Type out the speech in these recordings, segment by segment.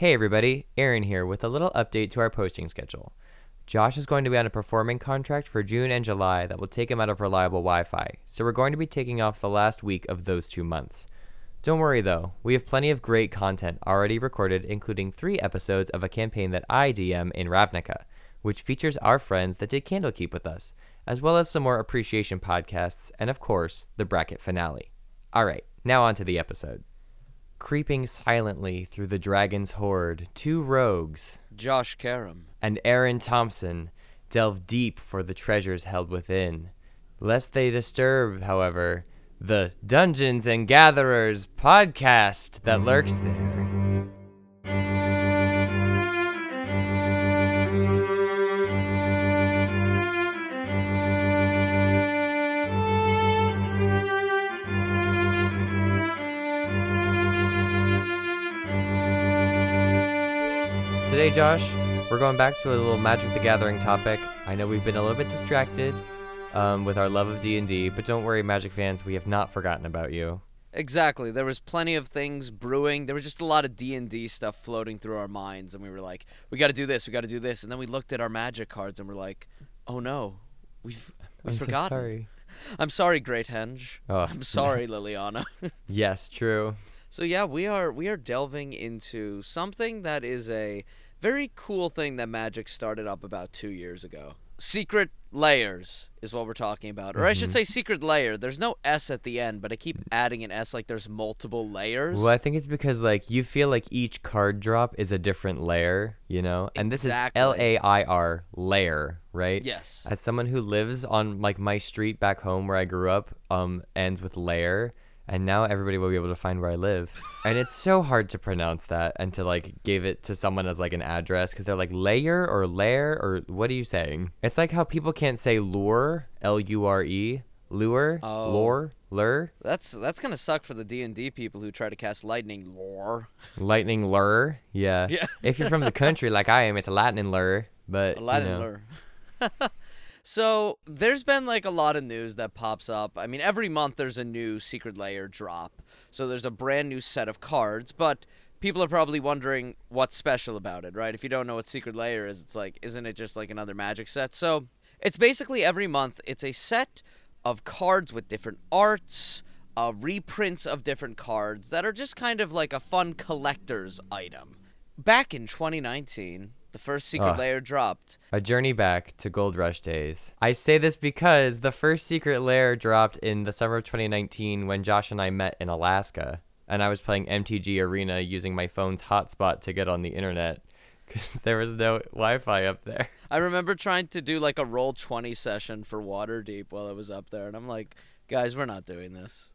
Hey everybody, Aaron here with a little update to our posting schedule. Josh is going to be on a performing contract for June and July that will take him out of reliable Wi Fi, so we're going to be taking off the last week of those two months. Don't worry though, we have plenty of great content already recorded, including three episodes of a campaign that I DM in Ravnica, which features our friends that did Candlekeep with us, as well as some more appreciation podcasts, and of course, the bracket finale. Alright, now on to the episode. Creeping silently through the dragon's horde, two rogues, Josh Karam. and Aaron Thompson delve deep for the treasures held within. Lest they disturb, however, the Dungeons and Gatherers podcast that lurks there. Today, Josh, we're going back to a little Magic the Gathering topic. I know we've been a little bit distracted um, with our love of D&D, but don't worry, Magic fans, we have not forgotten about you. Exactly. There was plenty of things brewing. There was just a lot of D&D stuff floating through our minds and we were like, we got to do this, we got to do this. And then we looked at our magic cards and we're like, "Oh no. We've we've I'm so forgotten." sorry. I'm sorry, Great Henge. Oh. I'm sorry, Liliana. Yes, true. So yeah, we are we are delving into something that is a very cool thing that Magic started up about 2 years ago. Secret layers is what we're talking about. Or I should Mhm. say secret layer. There's no S at the end, but I keep adding an S like there's multiple layers. Well, I think it's because like you feel like each card drop is a different layer, you know? And this is L A I R layer, right? Yes. As someone who lives on like my street back home where I grew up, um, ends with layer, and now everybody will be able to find where I live. and it's so hard to pronounce that and to like give it to someone as like an address because they're like layer or lair or what are you saying? It's like how people can't say lure, L U R E, lure, Oh. lure, lure, That's that's gonna suck for the D and D people who try to cast lightning lore. lightning lure. Yeah. Yeah. if you're from the country like I am, it's a lightning lure. But A you know. lure. so there's been like a lot of news that pops up. I mean, every month there's a new secret layer drop. So there's a brand new set of cards, but people are probably wondering what's special about it, right? If you don't know what secret layer is, it's like, isn't it just like another magic set? So it's basically every month it's a set of cards with different arts, uh, reprints of different cards that are just kind of like a fun collector's item. Back in 2019, the first secret Ugh. layer dropped. A journey back to Gold Rush days. I say this because the first secret layer dropped in the summer of 2019 when Josh and I met in Alaska, and I was playing MTG Arena using my phone's hotspot to get on the internet because there was no Wi-Fi up there. I remember trying to do like a roll 20 session for Waterdeep while I was up there, and I'm like, guys, we're not doing this.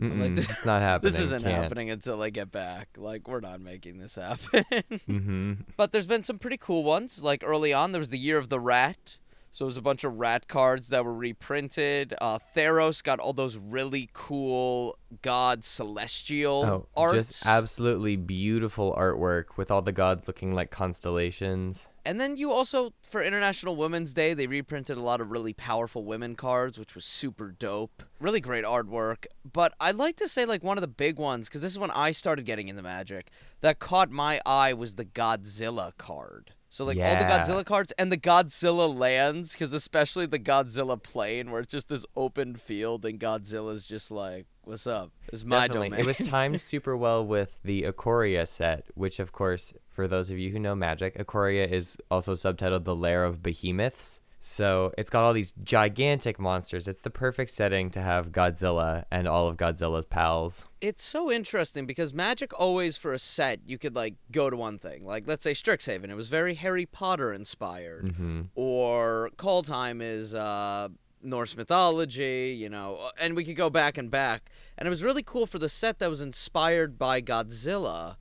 I'm like, this- it's not happening. This isn't Can't. happening until I get back. Like, we're not making this happen. Mm-hmm. but there's been some pretty cool ones. Like early on, there was the Year of the Rat. So it was a bunch of rat cards that were reprinted. Uh, Theros got all those really cool God Celestial Oh, arts. just absolutely beautiful artwork with all the gods looking like constellations. And then you also, for International Women's Day, they reprinted a lot of really powerful women cards, which was super dope. Really great artwork. But I'd like to say, like, one of the big ones, because this is when I started getting into Magic, that caught my eye was the Godzilla card. So, like, all the Godzilla cards and the Godzilla lands, because especially the Godzilla plane, where it's just this open field and Godzilla's just like, what's up? It's my Definitely. domain. It was timed super well with the Ikoria set, which, of course, for those of you who know Magic, Ikoria is also subtitled The Lair of Behemoths. So it's got all these gigantic monsters. It's the perfect setting to have Godzilla and all of Godzilla's pals. it's so interesting because Magic always for a set you could like go to one thing. Like let's say Strixhaven, it was very Harry Potter inspired, hmm or Kaldheim is uh, Norse mythology, you know, and we could go back and back. And it was really cool for the set that was inspired by Godzilla.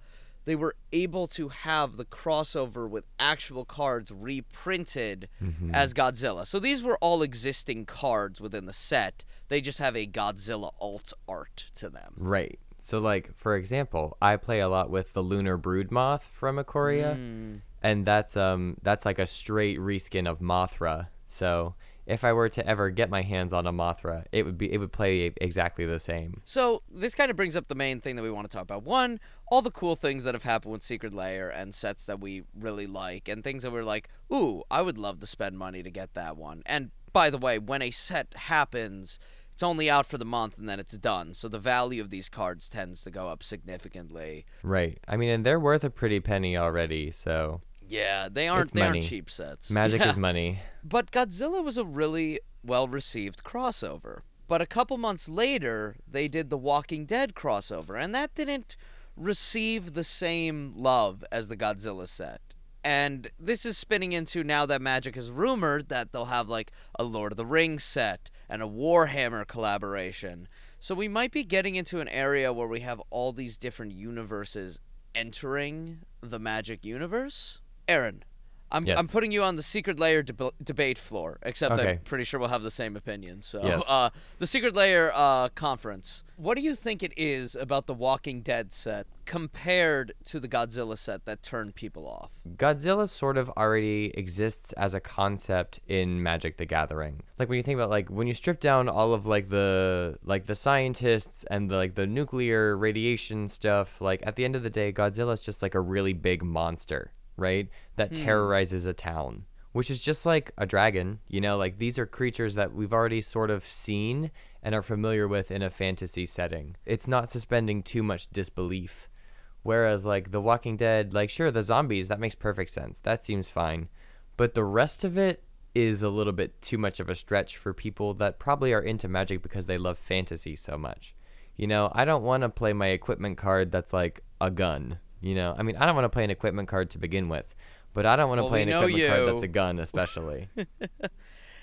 They were able to have the crossover with actual cards reprinted hmm as Godzilla. So these were all existing cards within the set. They just have a Godzilla alt art to them. Right. So, like, for example, I play a lot with the Lunar Brood Moth from Ikoria. Mm. and that's um that's like a straight reskin of Mothra. So if I were to ever get my hands on a Mothra, it would be it would play exactly the same. So this kind of brings up the main thing that we want to talk about. One, all the cool things that have happened with Secret Lair and sets that we really like, and things that we're like, ooh, I would love to spend money to get that one. And by the way, when a set happens, it's only out for the month and then it's done. So the value of these cards tends to go up significantly. Right. I mean, and they're worth a pretty penny already, so Yeah, they aren't It's they money. aren't cheap sets. magic Yeah. is money. But Godzilla was a really well received crossover. But a couple months later, they did the Walking Dead crossover, and that didn't receive the same love as the Godzilla set. And this is spinning into now that Magic is rumored that they'll have like a Lord of the Rings set and a Warhammer collaboration. So we might be getting into an area where we have all these different universes entering the Magic universe. Aaron, I'm, Yes. I'm putting you on the secret layer deb- debate floor, except Okay. I'm pretty sure we'll have the same opinion. So, Yes. uh, the secret layer uh, conference. What do you think it is about the Walking Dead set compared to the Godzilla set that turned people off? Godzilla sort of already exists as a concept in Magic the Gathering. Like when you think about like when you strip down all of like the like the scientists and the like the nuclear radiation stuff, like at the end of the day Godzilla's just like a really big monster, right? That hmm. terrorizes a town. Which is just like a dragon, you know, like these are creatures that we've already sort of seen and are familiar with in a fantasy setting. It's not suspending too much disbelief. Whereas like The Walking Dead, like sure the zombies that makes perfect sense. That seems fine. But the rest of it is a little bit too much of a stretch for people that probably are into magic because they love fantasy so much. You know, I don't want to play my equipment card that's like a gun, you know. I mean, I don't want to play an equipment card to begin with, but I don't want to Well, play an equipment card that's a gun especially.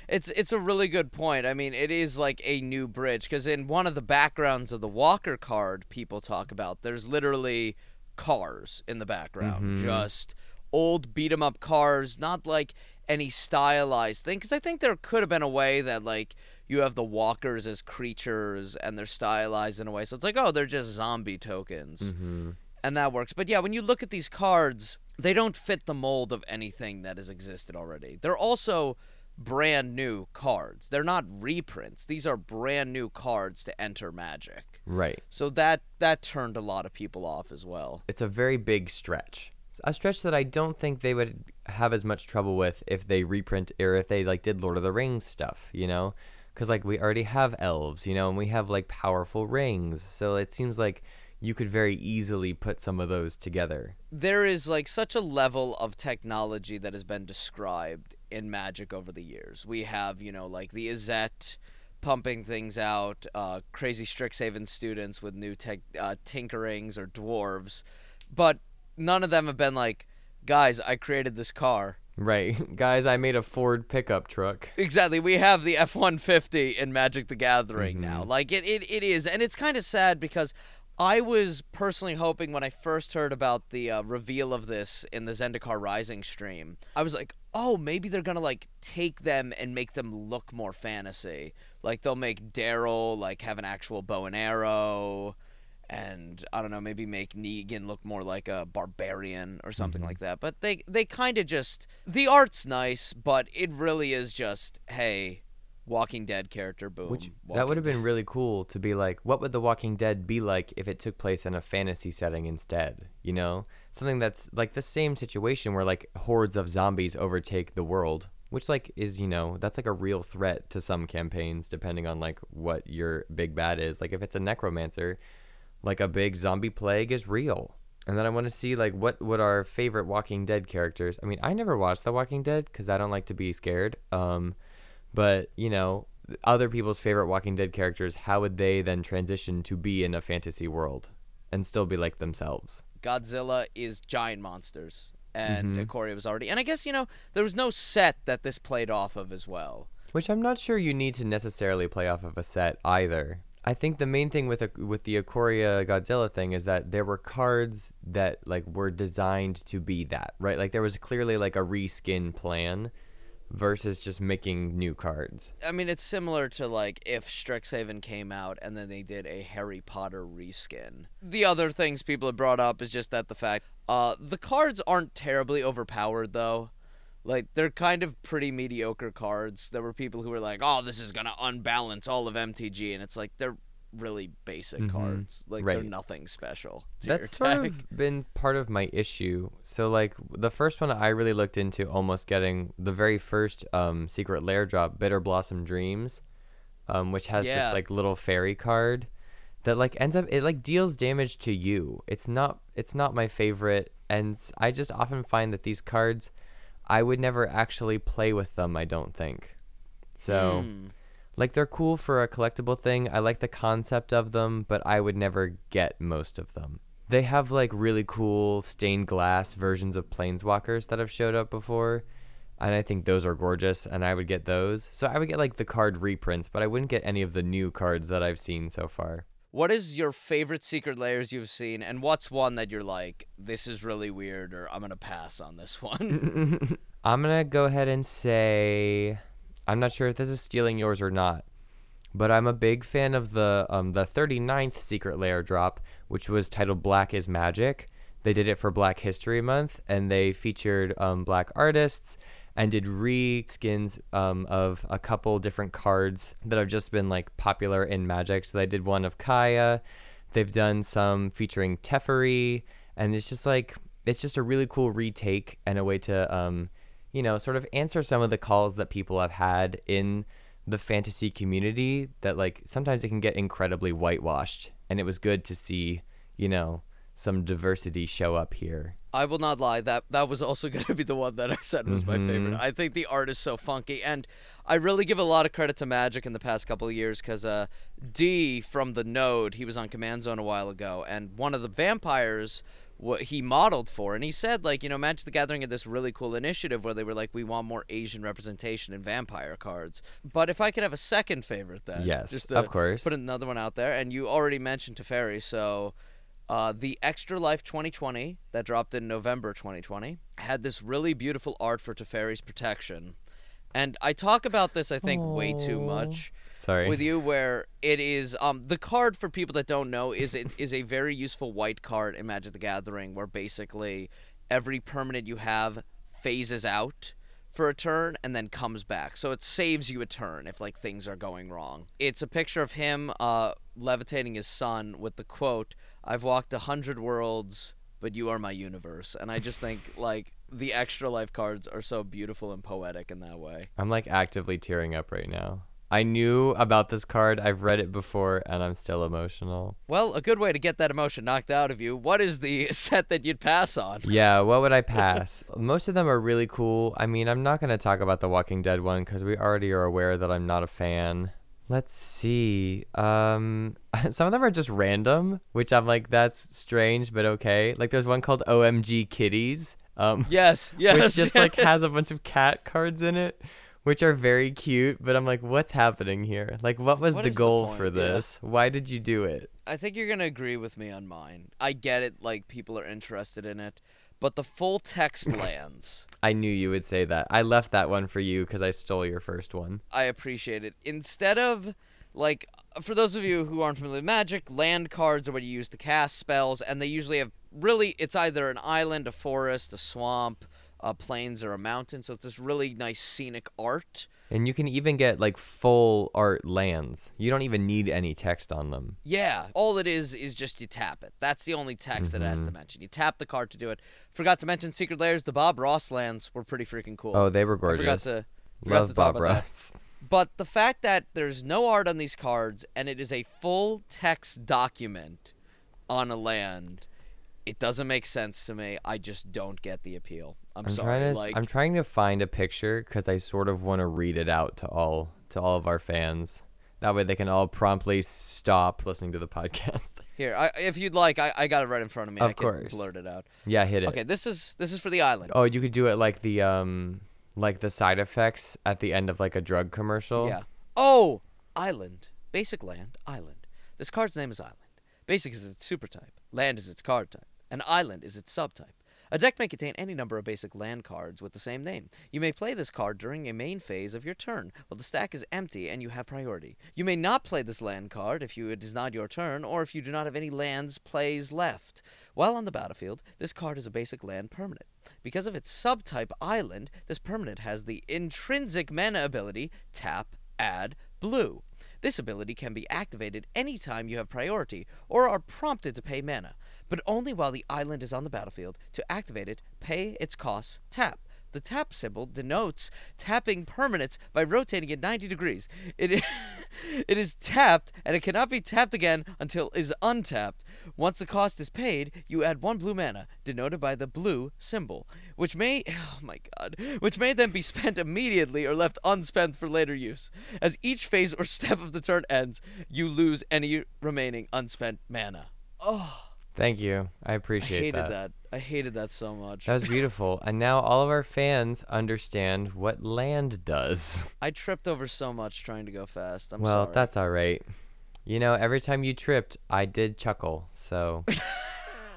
It's it's a really good point. I mean, it is like a new bridge because in one of the backgrounds of the Walker card, people talk about there's literally cars in the background, Mhm. just old beat 'em up cars, not like any stylized thing. Because I think there could have been a way that like you have the walkers as creatures and they're stylized in a way, so it's like oh they're just zombie tokens hmm and that works. But yeah, when you look at these cards, they don't fit the mold of anything that has existed already. They're also brand new cards. They're not reprints. These are brand new cards to enter Magic. Right. So that that turned a lot of people off as well. it's a very big stretch. A stretch that I don't think they would have as much trouble with if they reprint or if they like did Lord of the Rings stuff, you know? Cuz like we already have elves, you know, and we have like powerful rings. So it seems like you could very easily put some of those together. There is like such a level of technology that has been described in Magic over the years. We have, you know, like the Izzet pumping things out, uh, crazy Strixhaven students with new tech, uh, tinkerings or dwarves, but none of them have been like, guys, I created this car. Right. Guys, I made a Ford pickup truck. Exactly. We have the F one fifty in Magic the Gathering now. Like it, it, it is, and it's kind of sad because I was personally hoping when I first heard about the uh, reveal of this in the Zendikar Rising stream, I was like, oh, maybe they're gonna like take them and make them look more fantasy. Like they'll make Daryl like have an actual bow and arrow. And I don't know, maybe make Negan look more like a barbarian or something like that. But they they kind of just the art's nice, but it really is just hey, Walking Dead character, boom. Which that would have been really cool to be like, what would The Walking Dead be like if it took place in a fantasy setting instead? You know, something that's like the same situation where like hordes of zombies overtake the world, which like is you know that's like a real threat to some campaigns depending on like what your big bad is. Like if it's a necromancer, like a big zombie plague is real. And then I want to see like what would our favorite Walking Dead characters. I mean, I never watched The Walking Dead because I don't like to be scared. Um, but you know other people's favorite walking dead characters how would they then transition to be in a fantasy world and still be like themselves Godzilla is giant monsters, and Mhm. Ikoria was already. And I guess you know there was no set that this played off of as well. which i'm not sure you need to necessarily play off of a set either i think the main thing with a, with the Ikoria Godzilla thing is that there were cards that like were designed to be that right like there was clearly like a reskin plan versus just making new cards I mean, it's similar to like if Strixhaven came out and then they did a Harry Potter reskin. The other things people have brought up is just that the fact uh, the cards aren't terribly overpowered though. Like they're kind of pretty mediocre cards. There were people who were like, "Oh, this is gonna unbalance all of MTG," and it's like they're really basic Mhm. cards. Like they're nothing special. To your That's sort of been part of my issue. So like the first one I really looked into almost getting the very first um, secret lair drop, Bitter Blossom Dreams, um, which has Yeah. this like little fairy card that like ends up it like deals damage to you. It's not it's not my favorite, and I just often find that these cards, I would never actually play with them. I don't think. So. Hmm. Like they're cool for a collectible thing. I like the concept of them, but I would never get most of them. They have like really cool stained glass versions of planeswalkers that have showed up before, and I think those are gorgeous and I would get those. So I would get like the card reprints, but I wouldn't get any of the new cards that I've seen so far. What is your favorite secret layers you've seen, and what's one that you're like, this is really weird, or I'm gonna pass on this one? I'm going to go ahead and say I'm not sure if this is stealing yours or not, but I'm a big fan of the um, the 39th Secret Layer drop, which was titled Black is Magic. They did it for Black History Month, and they featured um, black artists and did re-skins um, of a couple different cards that have just been like popular in Magic. So they did one of Kaya. They've done some featuring Teferi, and it's just like it's just a really cool retake and a way to um, you know, sort of answer some of the calls that people have had in the fantasy community that like sometimes it can get incredibly whitewashed and it was good to see, you know, some diversity show up here. I will not lie. That that was also going to be the one that I said was my favorite. I think the art is so funky, and I really give a lot of credit to Magic in the past couple of years because uh, D from the Node, he was on Command Zone a while ago, and one of the vampires what he modeled for, and he said like you know Magic the Gathering had this really cool initiative where they were like we want more Asian representation in vampire cards. But if I could have a second favorite, then Yes, just of course. put another one out there, and you already mentioned Teferi, so. Uh, the Extra Life 2020 that dropped in November 2020 had this really beautiful art for Teferi's protection. And I talk about this, I think, way too much Sorry. with you, where it is um the card for people that don't know is it is a very useful white card in Magic the Gathering, where basically every permanent you have phases out for a turn and then comes back. So it saves you a turn if like things are going wrong. It's a picture of him uh levitating his son with the quote, "I've walked a hundred worlds, but you are my universe." And I just think like the extra life cards are so beautiful and poetic in that way. I'm like actively tearing up right now. I knew about this card. I've read it before and I'm still emotional. Well, a good way to get that emotion knocked out of you. What is the set that you'd pass on? Yeah, what would I pass? Most of them are really cool. I mean, I'm not going to talk about the Walking Dead one because we already are aware that I'm not a fan. Let's see. Um, some of them are just random, which I'm like, that's strange, but okay. Like, there's one called OMG Kitties, um, Yes, yes. which just like has a bunch of cat cards in it, which are very cute. But I'm like, what's happening here? Like, what was What the the goal point? for Yeah. this? Why did you do it? I think you're gonna agree with me on mine. I get it, like people are interested in it, but the full text lands. I knew you would say that. I left that one for you because I stole your first one. I appreciate it. Instead of like for those of you who aren't familiar with Magic, land cards are what you use to cast spells, and they usually have really it's either an island, a forest, a swamp, a plains, or a mountain. So it's this really nice scenic art. And you can even get like full art lands. You don't even need any text on them. Yeah, all it is is just you tap it. That's the only text that it has to mm-hmm. mention. You tap the card to do it. Forgot to mention Secret Layers. The Bob Ross lands were pretty freaking cool. Oh, they were I forgot gorgeous. to forgot Love to Bob about that. Ross. But the fact that there's no art on these cards and it is a full text document on a land, it doesn't make sense to me. I just don't get the appeal. I'm, I'm sorry. trying to like I'm trying to find a picture because I sort of want to read it out to all to all of our fans. That way they can all promptly stop listening to the podcast. here, I, if you'd like, I, I got it right in front of me. Of I can course. blurt it out. yeah, hit it. Okay, this is this is for the island. Oh, you could do it like the um like the side effects at the end of like a drug commercial. Yeah. Oh, island. Basic land, island. This card's name is island. Basic is its super type. Land is its card type. And island is its subtype. A deck may contain any number of basic land cards with the same name. You may play this card during a main phase of your turn, while the stack is empty and you have priority. You may not play this land card if you, it is not your turn, or if you do not have any lands plays left. While on the battlefield, this card is a basic land permanent. Because of its subtype island, this permanent has the intrinsic mana ability tap, add, blue. This ability can be activated anytime you have priority or are prompted to pay mana, but only while the island is on the battlefield. To activate it, pay its cost, tap. The tap symbol denotes tapping permanents by rotating it 90 degrees. It is, it is tapped, and it cannot be tapped again until it is untapped. Once the cost is paid, you add one blue mana, denoted by the blue symbol, which may, oh my god, which may then be spent immediately or left unspent for later use. As each phase or step of the turn ends, you lose any remaining unspent mana. Oh, Thank you. I appreciate it. I hated that. that. I hated that so much. That was beautiful. and now all of our fans understand what land does. I tripped over so much trying to go fast. I'm well, sorry. that's all right. You know, every time you tripped, I did chuckle. So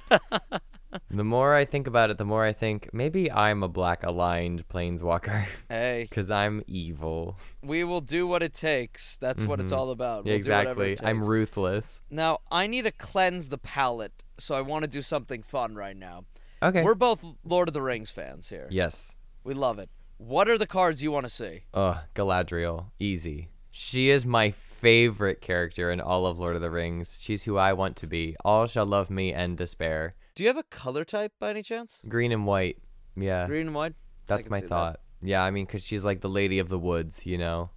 the more I think about it, the more I think maybe I'm a black aligned planeswalker Hey, because I'm evil. we will do what it takes. That's what it's Mhm. all about. We'll do whatever exactly. I'm ruthless. Now, I need to cleanse the palate, so I want to do something fun right now. Okay. We're both Lord of the Rings fans here. yes. We love it. What are the cards you want to see? Ugh, Galadriel. Easy. She is my favorite character in all of Lord of the Rings. She's who I want to be. All shall love me and despair. Do you have a color type by any chance? Green and white. Yeah. Green and white? That's my see that. thought. Yeah, I mean, because she's like the lady of the woods, you know?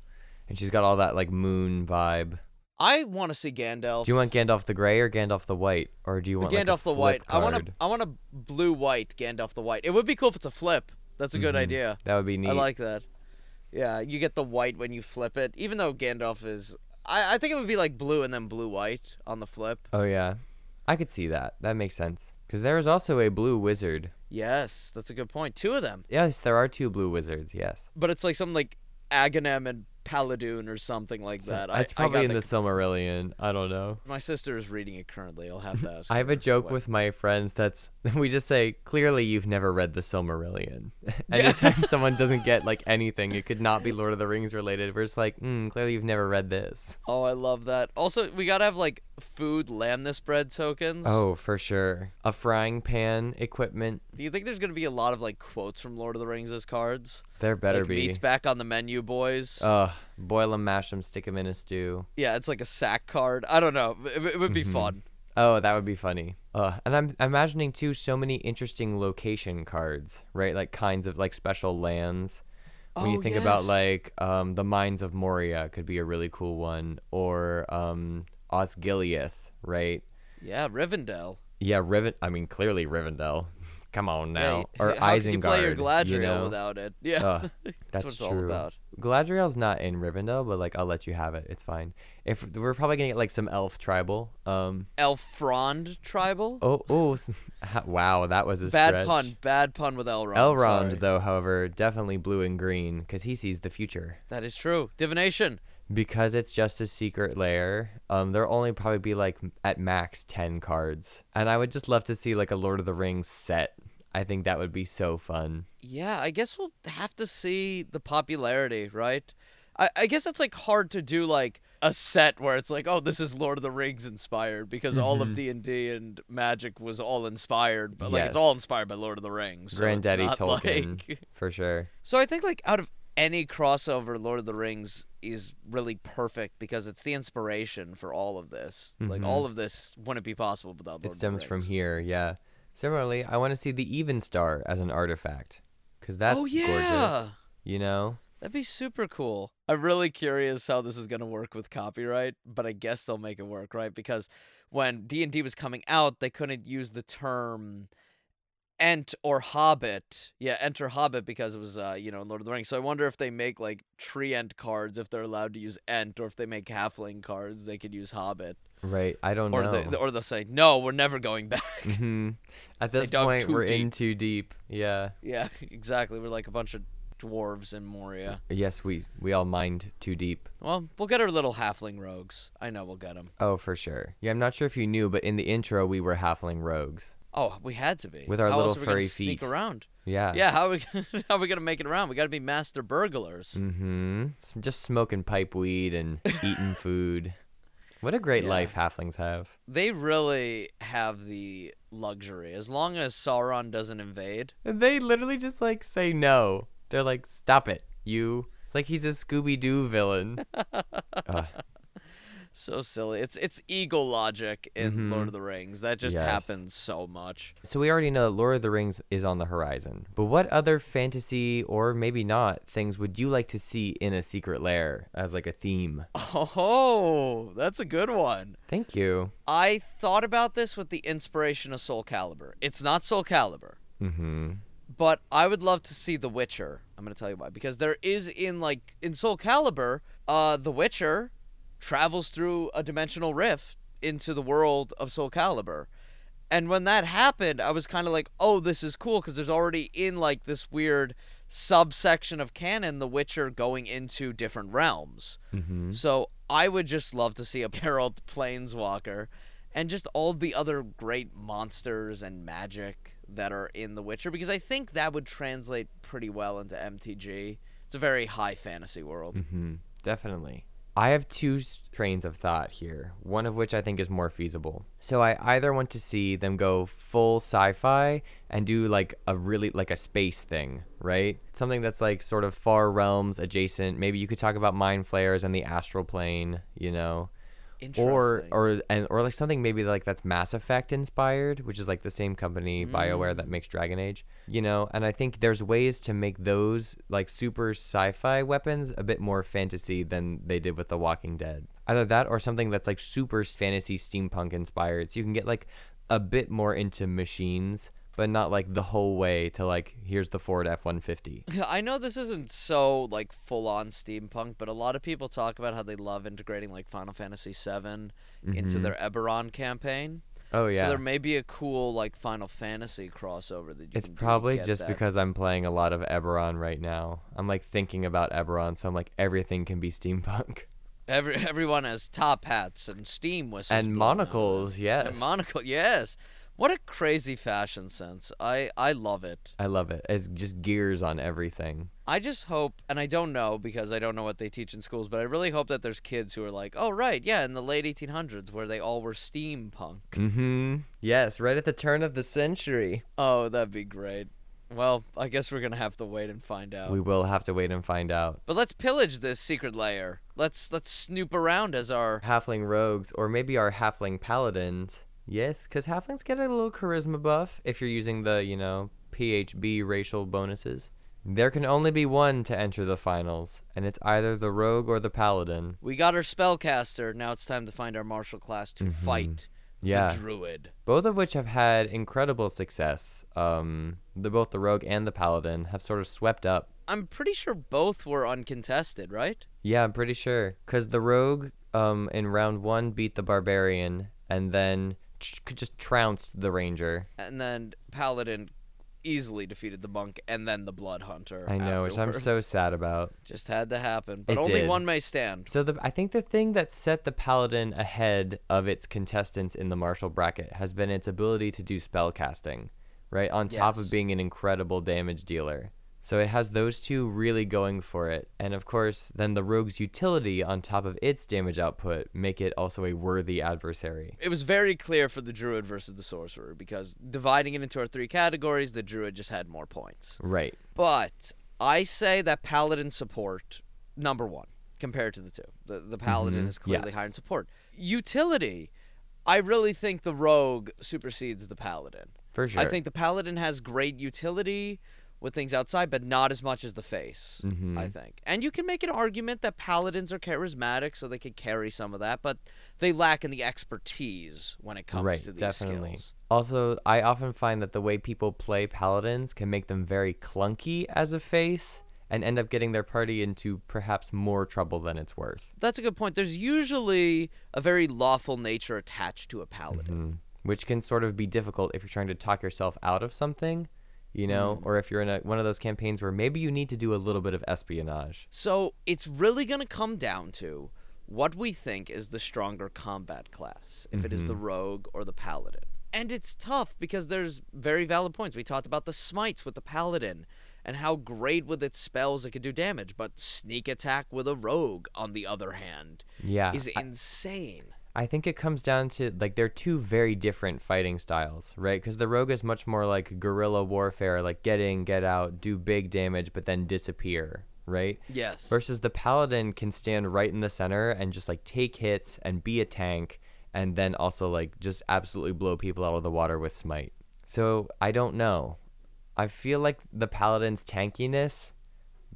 And she's got all that like moon vibe. I want to see Gandalf. Do you want Gandalf the gray or Gandalf the white? Or do you want like, Gandalf the white. flip I want a card? I want a blue white Gandalf the white. It would be cool if it's a flip. That's a good Mhm. idea. That would be neat. I like that. Yeah, you get the white when you flip it. Even though Gandalf is, I, I think it would be like blue and then blue white on the flip. oh, yeah. I could see that. That makes sense. Because there is also a blue wizard. Yes, that's a good point. Two of them, Yes, there are two blue wizards, yes. but it's like something like Aghanim and Paladun or something like that. I- That's I, probably got in the the Silmarillion. I don't know. My sister is reading it currently. I'll have to ask. I have a joke with my friends that's we just say clearly you've never read the Silmarillion. Anytime someone doesn't get like anything, it could not be Lord of the Rings related. We're just like, mm, clearly you've never read this. Oh, I love that. Also, we gotta have like food lembas bread tokens. Oh, for sure. A frying pan equipment. Do you think there's gonna be a lot of like quotes from Lord of the Rings as cards? There better like, be. Meat's back on the menu, boys. Ugh, boil them, mash them, stick them in a stew. yeah, it's like a sack card. I don't know. It, it would be Mhm. fun. Oh, that would be funny. Ugh, and I'm imagining too so many interesting location cards, right? Like kinds of like special lands. When you Oh, think about like um, the mines of Moria could be a really cool one, or um, Osgiliath, right? Yeah, Rivendell. Yeah, Riven. I mean, clearly Rivendell. Come on now, or how Isengard. can you play your Galadriel you know? without it? Yeah, Ugh, that's, that's what it's true. all about. Galadriel's not in Rivendell, but like I'll let you have it. It's fine. If we're probably gonna get like some elf tribal. Um. Elfrond tribal. Oh. Oh. wow, that was a bad stretch. pun. Bad pun with Elrond. Elrond, sorry. though, however, definitely blue and green because he sees the future. That is true. Divination. Because it's just a secret lair, um, there'll only probably be like at max ten cards, and I would just love to see like a Lord of the Rings set. I think that would be so fun. Yeah, I guess we'll have to see the popularity, right? I, I guess it's like hard to do like a set where it's like, oh, this is Lord of the Rings inspired because all of Mhm. D and D and Magic was all inspired, but like it's all inspired by Lord of the Rings. so Granddaddy Tolkien, like- for sure. So I think like out of any crossover, Lord of the Rings is really perfect because it's the inspiration for all of this. Like Mhm. all of this wouldn't be possible without Lord It of the stems from here, yeah. Similarly, I want to see the Even Star as an artifact, because that's oh yeah. gorgeous. You know, That'd be super cool. I'm really curious how this is gonna work with copyright, but I guess they'll make it work, right? Because when D and D was coming out, they couldn't use the term Ent or Hobbit. Yeah, Ent or Hobbit because it was uh, you know, Lord of the Rings. So I wonder if they make like tree Ent cards if they're allowed to use Ent, or if they make halfling cards, they could use Hobbit. Right? I don't Or know. they or they'll say, No, we're never going back. hmm At this point, we're deep. in too deep. Yeah. yeah, exactly. We're like a bunch of dwarves in Moria. Yes, we we all mined too deep. Well, we'll get our little halfling rogues. I know we'll get them. Oh, for sure. Yeah, I'm not sure if you knew, but in the intro we were halfling rogues. Oh, we had to be. With our how little we gonna furry sneak around? Yeah. Yeah, how are we how are we gonna make it around? We got to be master burglars. Mm-hmm. Just smoking pipe weed and eating food. What a great Yeah. life halflings have. They really have the luxury. As long as Sauron doesn't invade, And they literally just like say no. They're like, stop it, you. It's like he's a Scooby Doo villain. Ugh. So silly. It's it's eagle logic in Lord of the Rings. That just Mm-hmm. Yes. happens so much. So we already know that Lord of the Rings is on the horizon. But what other fantasy or maybe not things would you like to see in a secret lair as like a theme? Oh, that's a good one. Thank you. I thought about this with the inspiration of Soul Calibur. It's not Soul Calibur, Mm-hmm. but I would love to see The Witcher. I'm gonna tell you why. Because there is in like in Soul Calibur, uh, The Witcher travels through a dimensional rift into the world of Soul Calibur. And when that happened, I was kind of like, "Oh, this is cool" because there's already in like this weird subsection of canon The Witcher going into different realms. Mm-hmm. So I would just love to see a Geralt Planeswalker and just all the other great monsters and magic that are in The Witcher because I think that would translate pretty well into MTG. It's a very high fantasy world. Mm-hmm. Definitely. I have two trains of thought here, one of which I think is more feasible. So I either want to see them go full sci-fi and do like a really like a space thing, right? Something that's like sort of far realms adjacent. Maybe you could talk about mind flayers and the astral plane, you know. Or or and or like something maybe like that's Mass Effect inspired, which is like the same company BioWare that mm. makes Dragon Age, you know. And I think there's ways to make those like super sci-fi weapons a bit more fantasy than they did with The Walking Dead. Either that or something that's like super fantasy steampunk inspired, so you can get like a bit more into machines, but not like the whole way to like here's the Ford F150. I know this isn't so like full on steampunk, but a lot of people talk about how they love integrating like Final Fantasy VII into mm-hmm. their Eberron campaign. Oh yeah. So there may be a cool like Final Fantasy crossover that you It's probably just that. because I'm playing a lot of Eberron right now. I'm like thinking about Eberron, so I'm like everything can be steampunk. Every everyone has top hats and steam whistles And monocles, yes. And monocle, yes. What a crazy fashion sense. I I love it. I love it. It's just gears on everything. I just hope, and I don't know because I don't know what they teach in schools, but I really hope that there's kids who are like, oh right, yeah, in the late 1800s where they all were steampunk. Mm-hmm. Yes, right at the turn of the century. Oh, that'd be great. Well, I guess we're gonna have to wait and find out. We will have to wait and find out. But let's pillage this secret layer. Let's let's snoop around as our Halfling rogues, or maybe our halfling paladins. Yes, because halflings get a little charisma buff if you're using the, you know, PHB racial bonuses. There can only be one to enter the finals, and it's either the rogue or the paladin. We got our spellcaster. Now it's time to find our martial class to fight Mm-hmm. Yeah. the druid. both of which have had incredible success. Um, the both the rogue and the paladin have sort of swept up. I'm pretty sure both were uncontested, right? Yeah, I'm pretty sure, cause the rogue, um, in round one beat the barbarian, and then tr- just trounced the ranger. And then paladin easily defeated the monk and then the blood hunter. I know, which I'm so sad about. Just had to happen, but It only did. one may stand. So the I think the thing that set the paladin ahead of its contestants in the martial bracket has been its ability to do spell casting, right? On top Yes. of being an incredible damage dealer. So it has those two really going for it. And of course, then the rogue's utility on top of its damage output make it also a worthy adversary. It was very clear for the druid versus the sorcerer because dividing it into our three categories, the druid just had more points. Right. But I say that paladin support number one compared to the two. The the paladin Mhm. is clearly Yes. higher in support. Utility, I really think the rogue supersedes the paladin. For sure. I think the paladin has great utility with things outside, but not as much as the face. Mhm. I think, and you can make an argument that paladins are charismatic, so they could carry some of that, but they lack in the expertise when it comes right, to these definitely. skills. Also, I often find that the way people play paladins can make them very clunky as a face and end up getting their party into perhaps more trouble than it's worth. That's a good point. There's usually a very lawful nature attached to a paladin. Mm, which can sort of be difficult if you're trying to talk yourself out of something, you know, mm. or if you're in a, one of those campaigns where maybe you need to do a little bit of espionage. So it's really going to come down to what we think is the stronger combat class, if it is the mm-hmm. rogue or the paladin. And it's tough because there's very valid points. We talked about the smites with the paladin and how great with its spells it could do damage, but sneak attack with a rogue, on the other hand, Yeah. is insane. I think it comes down to like they're two very different fighting styles, right? Because the rogue is much more like guerrilla warfare, like get in, get out, do big damage, but then disappear, right? Yes. Versus the paladin can stand right in the center and just like take hits and be a tank, and then also like just absolutely blow people out of the water with smite. So I don't know. I feel like the paladin's tankiness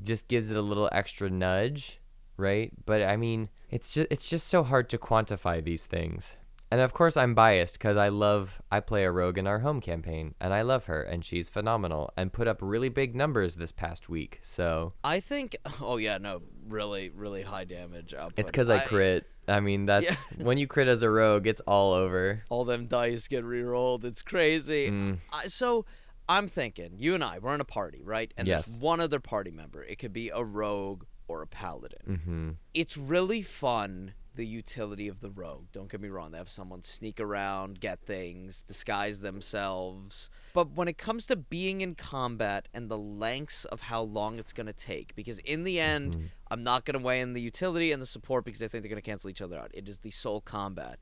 just gives it a little extra nudge, right? But I mean, it's just it's just so hard to quantify these things. And of course, I'm biased because I love I play a rogue in our home campaign, and I love her, and she's phenomenal, and put up really big numbers this past week. So I think. Oh yeah, no, really, really high damage output. it's because I crit. I mean, that's when you crit as a rogue, it's all over. All them dice get re-rolled. It's crazy. Mm. I, so I'm thinking, you and I, we're in a party, right? And Yes. there's one other party member. It could be a rogue or a paladin. hmm It's really fun. The utility of the rogue. Don't get me wrong. They have someone sneak around, get things, disguise themselves. But when it comes to being in combat and the lengths of how long it's going to take, because in the end, Mm-hmm. I'm not going to weigh in the utility and the support because I think they're going to cancel each other out. It is the sole combat.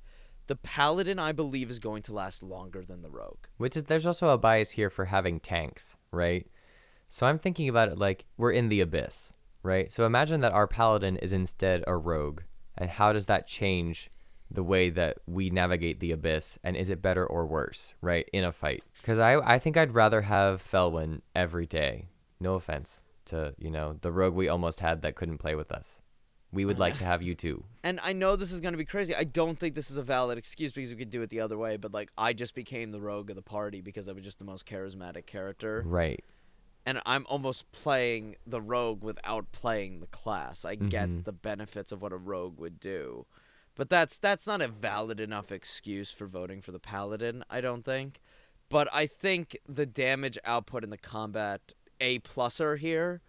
The paladin, I believe, is going to last longer than the rogue. Which is there's also a bias here for having tanks, right? So I'm thinking about it like we're in the abyss, right? So imagine that our paladin is instead a rogue, and how does that change the way that we navigate the abyss? And is it better or worse, right, in a fight? Because I I think I'd rather have Felwyn every day. No offense to you know the rogue we almost had that couldn't play with us. We would like to have you too. And I know this is going to be crazy. I don't think this is a valid excuse because we could do it the other way. But like, I just became the rogue of the party because I was just the most charismatic character, Right. And I'm almost playing the rogue without playing the class. I Mhm. get the benefits of what a rogue would do, but that's that's not a valid enough excuse for voting for the paladin. I don't think. But I think the damage output in the combat a pluser here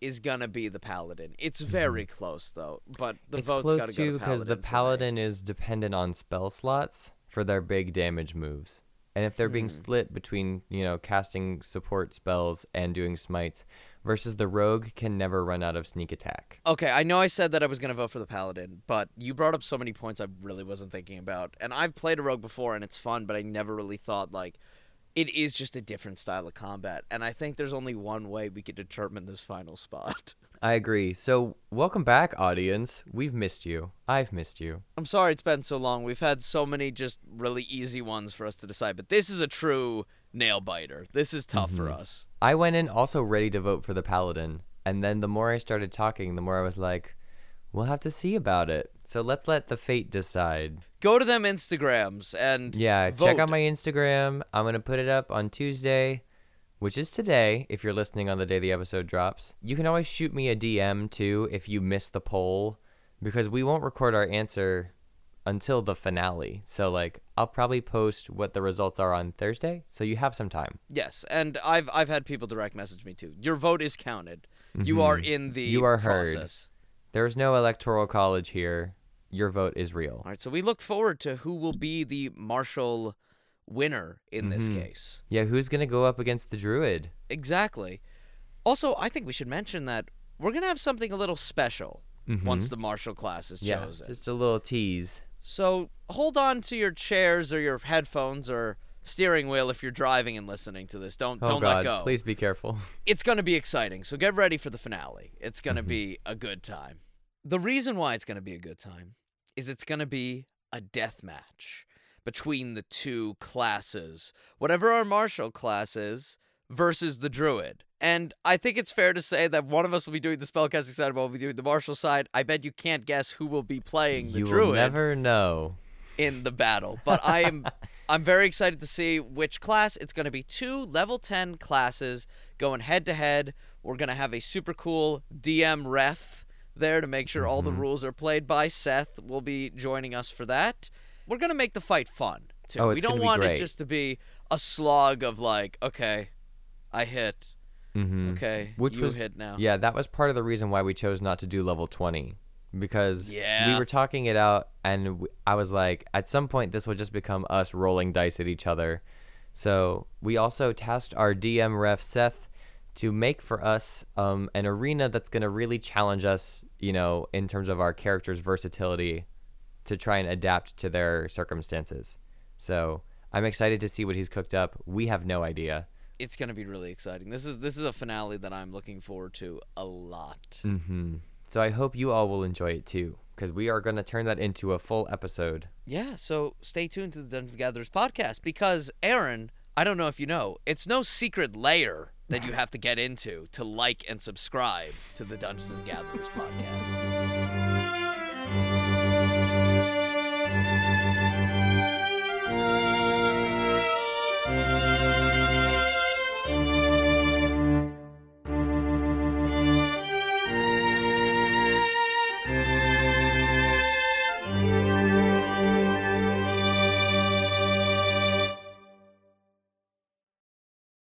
is gonna be the paladin. It's very close though, but the Mm-hmm. it's vote's close gotta too go to because the paladin. for me. paladin is dependent on spell slots for their big damage moves and if they're being Hmm. split between you know casting support spells and doing smites versus the rogue can never run out of sneak attack Okay, I know I said that I was gonna vote for the paladin, but you brought up so many points I really wasn't thinking about. And I've played a rogue before, and it's fun, but I never really thought like it is just a different style of combat. And I think there's only one way we could determine this final spot. I agree. So welcome back audience. We've missed you. I've missed you. I'm sorry it's been so long. We've had so many just really easy ones for us to decide, but this is a true nail biter. This is tough for mm-hmm. us. i went in also ready to vote for the paladin and then the more i started talking the more i was like we'll have to see about it. So let's let the fate decide. Go to them Instagrams and Yeah, check out my Instagram. I'm going to put it up on Tuesday, which is today if you're listening on the day the episode drops. You can always shoot me a DM too if you miss the poll because we won't record our answer until the finale. So like I'll probably post what the results are on Thursday, so you have some time. Yes, and I've I've had people direct message me too. Your vote is counted. You are in the Mm-hmm. You are heard. process. There's no electoral college here. Your vote is real. All right, so we look forward to who will be the martial winner in this Mhm. case. Yeah, who's going to go up against the druid? Exactly. Also, I think we should mention that we're gonna have something a little special once the martial class is Mm-hmm. Yeah, chosen. just a little tease. So hold on to your chairs or your headphones or steering wheel if you're driving and listening to this. Don't Oh don't god, let go. please be careful. it's going to be exciting. So get ready for the finale. It's going to Mm-hmm. be a good time. The reason why it's going to be a good time is it's going to be a death match between the two classes, whatever our martial class is, versus the druid. And I think it's fair to say that one of us will be doing the spellcasting side, one will be doing the martial side. I bet you can't guess who will be playing the you druid will never know. in the battle. But I am I'm very excited to see which class. It's going to be two level 10 classes going head to head. We're going to have a super cool DM ref there to make sure all the Mm-hmm. rules are played by. Seth will be joining us for that. We're going to make the fight fun too. Oh, we don't gonna want it just to be a slog of like, okay, I hit. Mm-hmm. Okay, Which you was hit now. Yeah, that was part of the reason why we chose not to do level 20 because Yeah. we were talking it out, and I was like, at some point, this will just become us rolling dice at each other. So we also tasked our DM ref Seth to make for us um, an arena that's going to really challenge us, you know, in terms of our characters' versatility to try and adapt to their circumstances. So I'm excited to see what he's cooked up. We have no idea. It's gonna be really exciting. This is this is a finale that I'm looking forward to a lot. hmm So I hope you all will enjoy it too, because we are going to turn that into a full episode. Yeah, so stay tuned to the Dungeons and Gatherers podcast because Aaron, I don't know if you know, it's no secret layer that you have to get into to like and subscribe to the Dungeons and Gatherers podcast.